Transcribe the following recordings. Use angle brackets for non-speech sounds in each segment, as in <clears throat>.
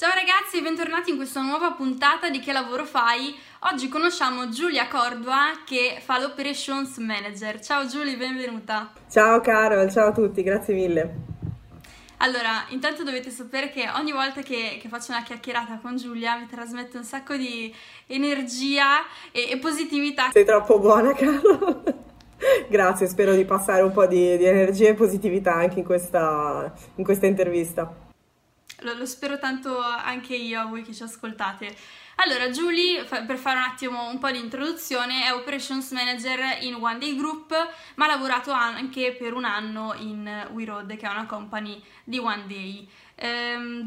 Ciao ragazzi bentornati in questa nuova puntata di Che lavoro fai? Oggi conosciamo Giulia Cordua che fa l'Operations Manager. Ciao Giulia, benvenuta. Ciao Carol, ciao a tutti, grazie mille. Allora, intanto dovete sapere che ogni volta che, che, faccio una chiacchierata con Giulia mi trasmette un sacco di energia e, e positività. Sei troppo buona, <laughs> Carol. Grazie, spero di passare un po' di, di energia e positività anche in questa, in questa intervista. Lo, lo, spero tanto anche io a voi che ci ascoltate. Allora, Julie, per fare un attimo un po' di introduzione, è Operations Manager in One Day Group, ma ha lavorato anche per un anno in We Road, che è una company di One Day. Um,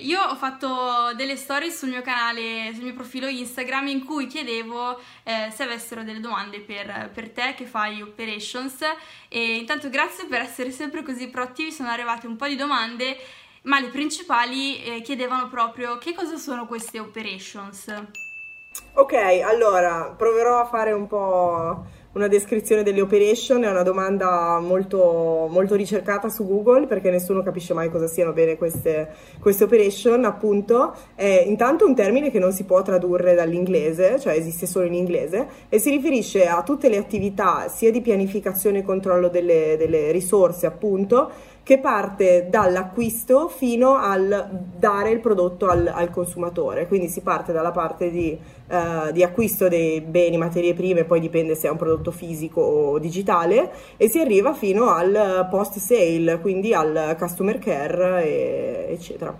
io ho fatto delle storie sul mio canale, sul mio profilo Instagram in cui chiedevo eh, se avessero delle domande per, per, te che fai operations e intanto grazie per essere sempre così proattivi, sono arrivate un po' di domande ma le principali eh, chiedevano proprio che cosa sono queste operations. Ok, allora proverò a fare un po' una descrizione delle operation, è una domanda molto, molto ricercata su Google perché nessuno capisce mai cosa siano bene queste, queste operation, appunto, è intanto un termine che non si può tradurre dall'inglese, cioè esiste solo in inglese, e si riferisce a tutte le attività sia di pianificazione e controllo delle, delle risorse, appunto, che parte dall'acquisto fino al dare il prodotto al, al consumatore. Quindi si parte dalla parte di, uh, di, acquisto dei beni, materie prime, poi dipende se è un prodotto fisico o digitale, e si arriva fino al post sale, quindi al customer care, e, eccetera.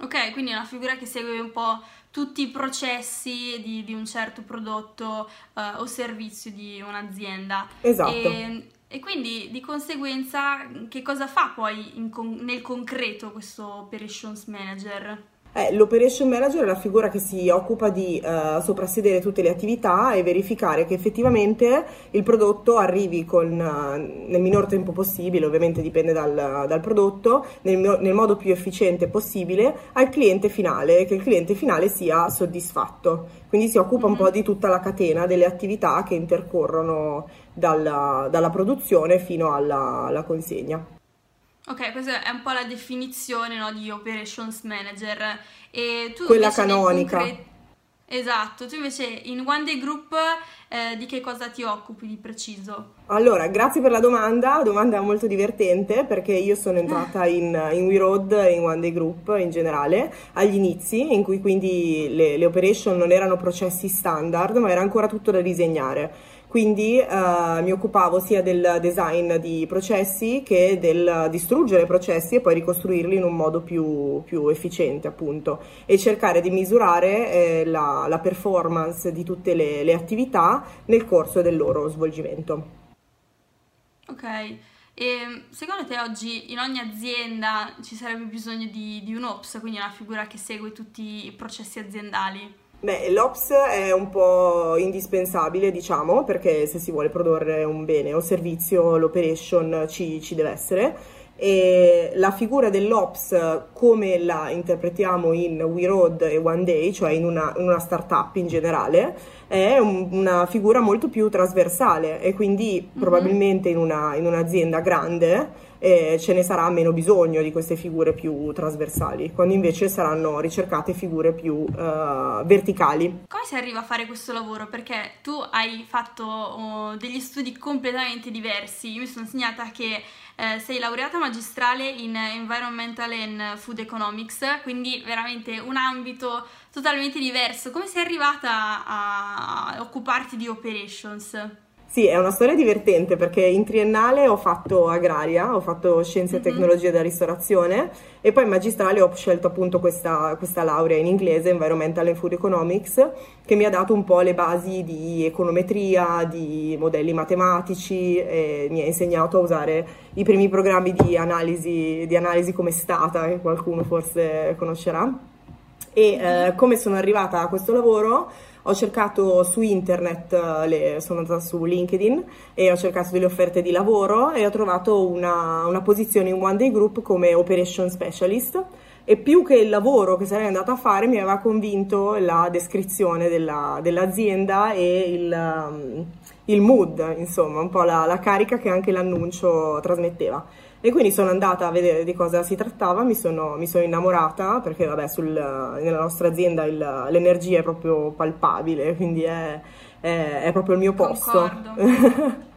Ok, quindi è una figura che segue un po' tutti i processi di, di un certo prodotto uh, o servizio di un'azienda. Esatto. E, e quindi di conseguenza che cosa fa poi con- nel concreto questo operations manager? Eh, l'operation manager è la figura che si occupa di uh, soprassedere tutte le attività e verificare che effettivamente il prodotto arrivi con, uh, nel minor tempo possibile, ovviamente dipende dal, dal prodotto, nel, nel, modo più efficiente possibile al cliente finale, che il cliente finale sia soddisfatto. Quindi si occupa mm-hmm. un po' di tutta la catena delle attività che intercorrono dalla, dalla produzione fino alla, alla consegna. Ok, questa è un po' la definizione no, di operations manager. E tu Quella canonica. Concre- esatto, tu invece in One Day Group eh, di che cosa ti occupi di preciso? Allora, grazie per la domanda, domanda molto divertente perché io sono entrata in, in We Road, in One Day Group in generale, agli inizi, in cui quindi le, le operation non erano processi standard, ma era ancora tutto da disegnare quindi eh, mi occupavo sia del design di processi che del distruggere processi e poi ricostruirli in un modo più, più efficiente appunto e cercare di misurare eh, la, la, performance di tutte le, le attività nel corso del loro svolgimento. Ok, e secondo te oggi in ogni azienda ci sarebbe bisogno di, di un OPS, quindi una figura che segue tutti i processi aziendali? Beh, l'Ops è un po' indispensabile, diciamo, perché se si vuole produrre un bene o servizio, l'operation ci, ci deve essere. E la figura dell'Ops, come la interpretiamo in We Road e One Day, cioè in una, in una startup in generale, è un, una figura molto più trasversale e quindi mm-hmm. probabilmente in, una, in un'azienda grande eh, ce ne sarà meno bisogno di queste figure più trasversali, quando invece saranno ricercate figure più uh, verticali. Come si arriva a fare questo lavoro? Perché tu hai fatto oh, degli studi completamente diversi. Io mi sono insegnata che eh, sei laureata magistrale in Environmental and Food Economics, quindi veramente un ambito totalmente diverso. Come sei arrivata a occuparti di operations? Sì, è una storia divertente perché in triennale ho fatto agraria, ho fatto scienze e mhm. tecnologie della ristorazione e poi in magistrale ho scelto appunto questa, questa, laurea in inglese, Environmental and Food Economics, che mi ha dato un po' le basi di econometria, di modelli matematici e mi ha insegnato a usare i primi programmi di analisi, di analisi come stata, che qualcuno forse conoscerà. E eh, come sono arrivata a questo lavoro? Ho cercato su internet, eh, le, sono andata su LinkedIn e ho cercato delle offerte di lavoro e ho trovato una, una posizione in One Day Group come Operation Specialist e più che il lavoro che sarei andata a fare mi aveva convinto la descrizione della, dell'azienda e il, um, il, mood, insomma, un po' la, la, carica che anche l'annuncio trasmetteva. E quindi sono andata a vedere di cosa si trattava, mi sono, mi sono innamorata perché vabbè, sul, nella nostra azienda il, l'energia è proprio palpabile, quindi è, è, è proprio il mio posto. <laughs>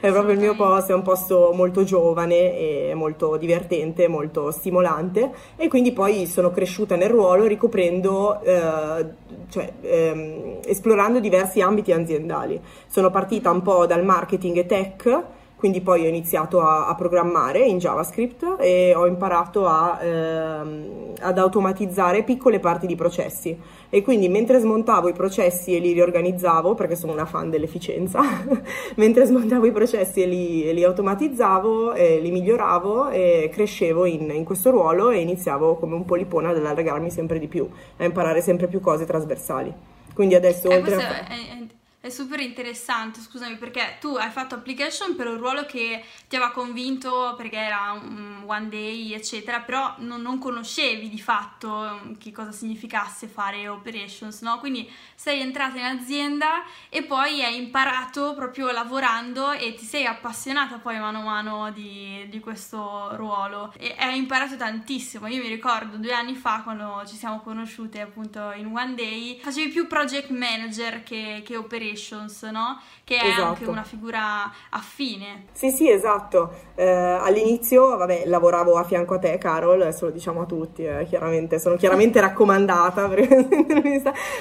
è proprio il mio posto, è un posto molto giovane e molto divertente, molto stimolante e quindi poi sono cresciuta nel ruolo ricoprendo, eh, cioè ehm, esplorando diversi ambiti aziendali. Sono partita un po' dal marketing e tech quindi poi ho iniziato a, a programmare in JavaScript e ho imparato a, ehm, ad automatizzare piccole parti di processi e quindi mentre smontavo i processi e li riorganizzavo, perché sono una fan dell'efficienza, <laughs> mentre smontavo i processi e li, e li automatizzavo, e li miglioravo e crescevo in, in, questo ruolo e iniziavo come un polipone ad allargarmi sempre di più, a imparare sempre più cose trasversali. Quindi adesso eh, oltre a... È, è è super interessante, scusami, perché tu hai fatto application per un ruolo che ti aveva convinto perché era un one day, eccetera, però non, non conoscevi di fatto che cosa significasse fare operations, no? Quindi sei entrata in azienda e poi hai imparato proprio lavorando e ti sei appassionata poi mano a mano di, di questo ruolo e hai imparato tantissimo. Io mi ricordo due anni fa quando ci siamo conosciute appunto in one day, facevi più project manager che, che operations Operations, no? Che è esatto. anche una figura affine. Sì, sì, esatto. Eh, all'inizio, vabbè, lavoravo a fianco a te, Carol, adesso lo diciamo a tutti, eh, chiaramente, sono chiaramente <laughs> raccomandata,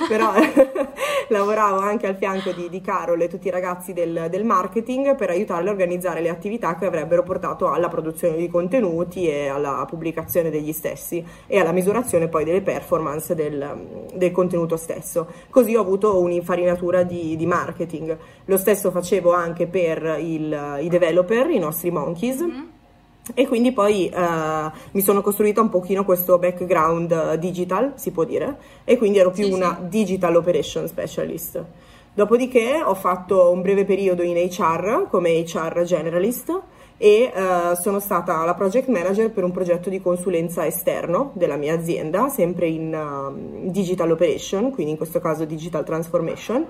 però <laughs> lavoravo anche al fianco di, di, Carol e tutti i ragazzi del, del marketing per aiutarli a organizzare le attività che avrebbero portato alla produzione di contenuti e alla pubblicazione degli stessi e alla misurazione poi delle performance del, del contenuto stesso. Così ho avuto un'infarinatura di, di marketing. Lo stesso facevo anche per il, i developer, i nostri monkeys. Mm-hmm. E quindi poi uh, mi sono costruita un pochino questo background uh, digital, si può dire, e quindi ero più sì, una sì. digital operation specialist. Dopodiché ho fatto un breve periodo in HR come HR generalist e uh, sono stata la project manager per un progetto di consulenza esterno della mia azienda, sempre in uh, digital operation, quindi in questo caso digital transformation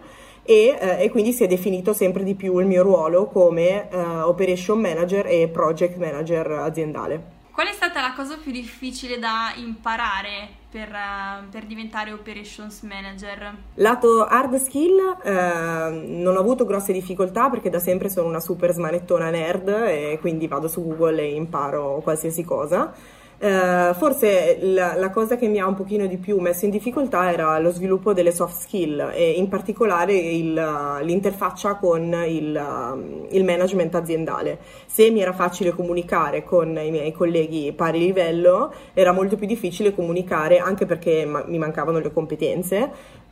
e, eh, e, quindi si è definito sempre di più il mio ruolo come eh, operation manager e project manager aziendale. Qual è stata la cosa più difficile da imparare per, uh, per diventare operations manager? Lato hard skill eh, non ho avuto grosse difficoltà perché da sempre sono una super smanettona nerd e quindi vado su Google e imparo qualsiasi cosa. Uh, forse la, la, cosa che mi ha un pochino di più messo in difficoltà era lo sviluppo delle soft skill e in particolare il, l'interfaccia con il, il, management aziendale. Se mi era facile comunicare con i miei colleghi pari livello, era molto più difficile comunicare anche perché ma- mi mancavano le competenze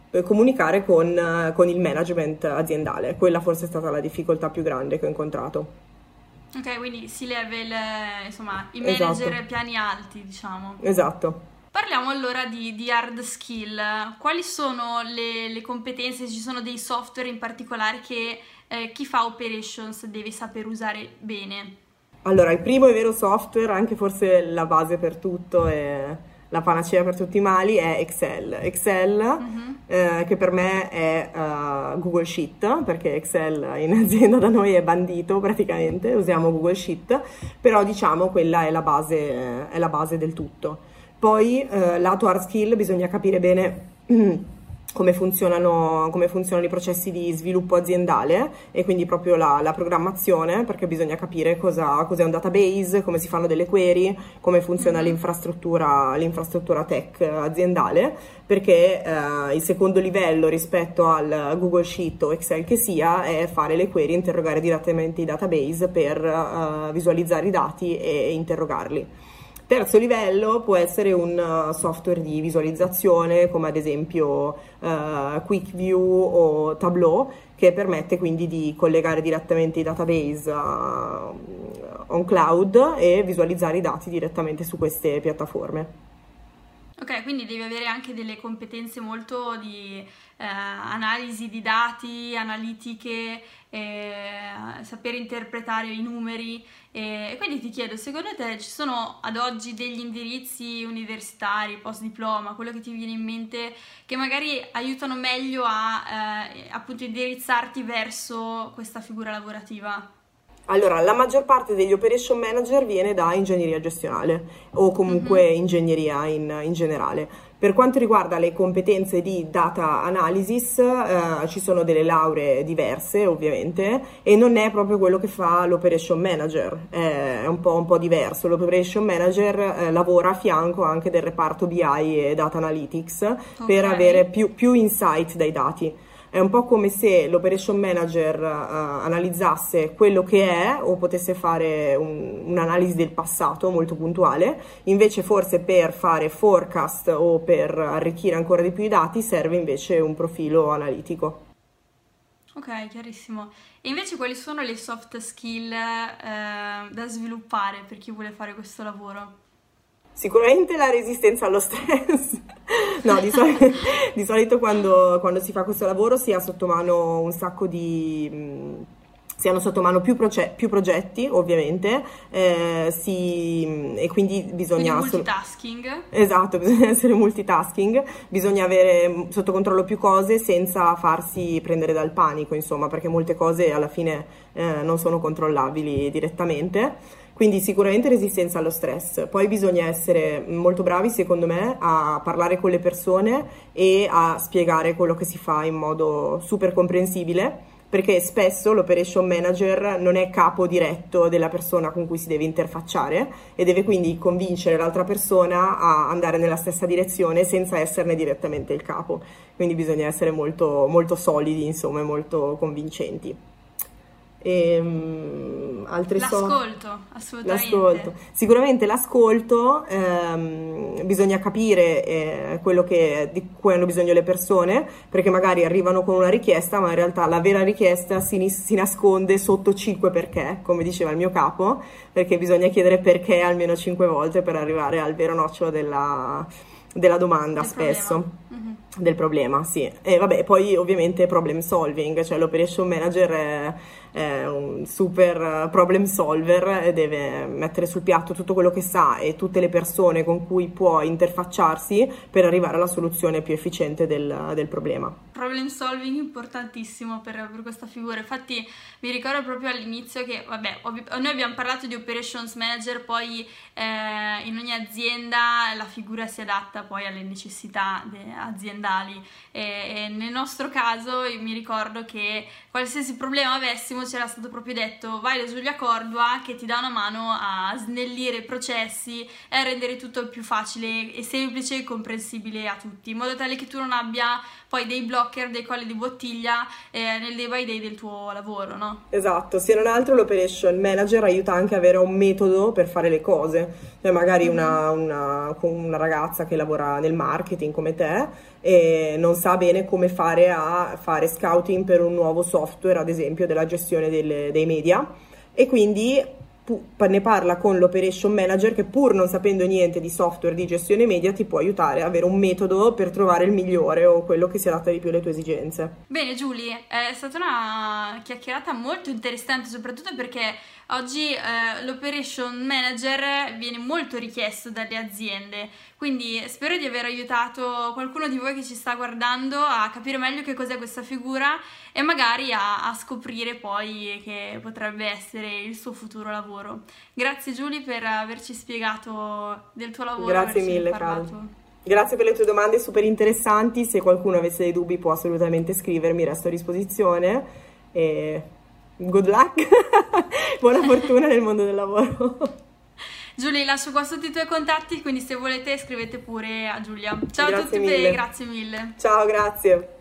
eh, comunicare con, con il management aziendale. Quella forse è stata la difficoltà più grande che ho incontrato. Ok, quindi si level, insomma, i manager esatto. piani alti, diciamo. Esatto. Parliamo allora di, di hard skill. Quali sono le, le, competenze? Ci sono dei software in particolare che eh, chi fa operations deve saper usare bene? Allora, il primo e vero software, anche forse la base per tutto, è la panacea per tutti i mali è Excel. Excel uh-huh. eh, che per me è uh, Google Sheet, perché Excel in <laughs> azienda da noi è bandito praticamente, usiamo Google Sheet, però diciamo quella è la base, è la base del tutto. Poi eh, lato hard skill bisogna capire bene <clears throat> come funzionano, come funzionano, i processi di sviluppo aziendale e quindi proprio la, la programmazione, perché bisogna capire cosa, cos'è un database, come si fanno delle query, come funziona mm-hmm. l'infrastruttura, l'infrastruttura tech aziendale, perché eh, il secondo livello rispetto al Google Sheet o Excel che sia è fare le query, interrogare direttamente i database per uh, visualizzare i dati e interrogarli. Terzo livello può essere un uh, software di visualizzazione come ad esempio uh, QuickView o Tableau che permette quindi di collegare direttamente i database uh, on cloud e visualizzare i dati direttamente su queste piattaforme. Ok, quindi devi avere anche delle competenze molto di eh, analisi di dati, analitiche, eh, sapere interpretare i numeri. E quindi ti chiedo, secondo te ci sono ad oggi degli indirizzi universitari, post diploma, quello che ti viene in mente, che magari aiutano meglio a eh, appunto indirizzarti verso questa figura lavorativa? Allora, la maggior parte degli operation manager viene da ingegneria gestionale o comunque mm-hmm. ingegneria in, in generale. Per quanto riguarda le competenze di data analysis, eh, ci sono delle lauree diverse ovviamente e non è proprio quello che fa l'operation manager, è un po', un po diverso. L'operation manager eh, lavora a fianco anche del reparto BI e data analytics okay. per avere più, più insight dai dati. È un po' come se l'operation manager uh, analizzasse quello che è o potesse fare un, un'analisi del passato molto puntuale, invece forse per fare forecast o per arricchire ancora di più i dati serve invece un profilo analitico. Ok, chiarissimo. E invece quali sono le soft skill eh, da sviluppare per chi vuole fare questo lavoro? Sicuramente la resistenza allo stress. <laughs> no, di solito, <laughs> di solito quando, quando, si fa questo lavoro si ha sotto mano un sacco di... Mh, si hanno sotto mano più, proce- più progetti, ovviamente, eh, si, e quindi bisogna... Quindi multitasking. Esatto, <laughs> bisogna essere multitasking, bisogna avere sotto controllo più cose senza farsi prendere dal panico, insomma, perché molte cose alla fine eh, non sono controllabili direttamente. Quindi sicuramente resistenza allo stress. Poi bisogna essere molto bravi, secondo me, a parlare con le persone e a spiegare quello che si fa in modo super comprensibile, perché spesso l'operation manager non è capo diretto della persona con cui si deve interfacciare e deve quindi convincere l'altra persona a andare nella stessa direzione senza esserne direttamente il capo. Quindi bisogna essere molto, molto solidi, insomma, molto convincenti. E, um, altre l'ascolto, so- assolutamente. L'ascolto. Sicuramente l'ascolto, ehm, bisogna capire eh, quello che, di cui hanno bisogno le persone, perché magari arrivano con una richiesta, ma in realtà la vera richiesta si, si nasconde sotto 5 perché, come diceva il mio capo, perché bisogna chiedere perché almeno 5 volte per arrivare al vero nocciolo della, della domanda del spesso. Mm-hmm. Del problema, sì. E vabbè, poi ovviamente problem solving, cioè l'operation manager è è un super problem solver e deve mettere sul piatto tutto quello che sa e tutte le persone con cui può interfacciarsi per arrivare alla soluzione più efficiente del, del problema. Problem solving importantissimo per, per, questa figura, infatti mi ricordo proprio all'inizio che, vabbè, noi abbiamo parlato di operations manager, poi eh, in ogni azienda la figura si adatta poi alle necessità de- aziendali. E, e nel nostro caso mi ricordo che qualsiasi problema avessimo c'era stato proprio detto vai da Giulia Cordua che ti dà una mano a snellire i processi e a rendere tutto più facile e semplice e comprensibile a tutti, in modo tale che tu non abbia poi dei blocker, dei colli di bottiglia eh, nel day by day del tuo lavoro, no? Esatto, se non altro l'operation manager aiuta anche a avere un metodo per fare le cose, cioè magari una, mm-hmm. una, una ragazza che lavora nel marketing come te e non sa bene come fare a fare scouting per un nuovo software, ad esempio della gestione delle, dei media e quindi ne parla con l'operation manager che pur non sapendo niente di software di gestione media ti può aiutare a avere un metodo per trovare il migliore o quello che si adatta di più alle tue esigenze. Bene Giulia, è stata una chiacchierata molto interessante soprattutto perché Oggi eh, l'operation manager viene molto richiesto dalle aziende, quindi spero di aver aiutato qualcuno di voi che ci sta guardando a capire meglio che cos'è questa figura e magari a, a scoprire poi che potrebbe essere il suo futuro lavoro. Grazie Giulia per averci spiegato del tuo lavoro. Grazie mille, Carlo. Grazie per le tue domande super interessanti. Se qualcuno avesse dei dubbi può assolutamente scrivermi, resto a disposizione. E good luck, <laughs> buona fortuna nel mondo del lavoro. <laughs> Giulia, lascio qua sotto i tuoi contatti, quindi se volete scrivete pure a Giulia. Ciao grazie a tutti mille. e grazie mille. Ciao, grazie.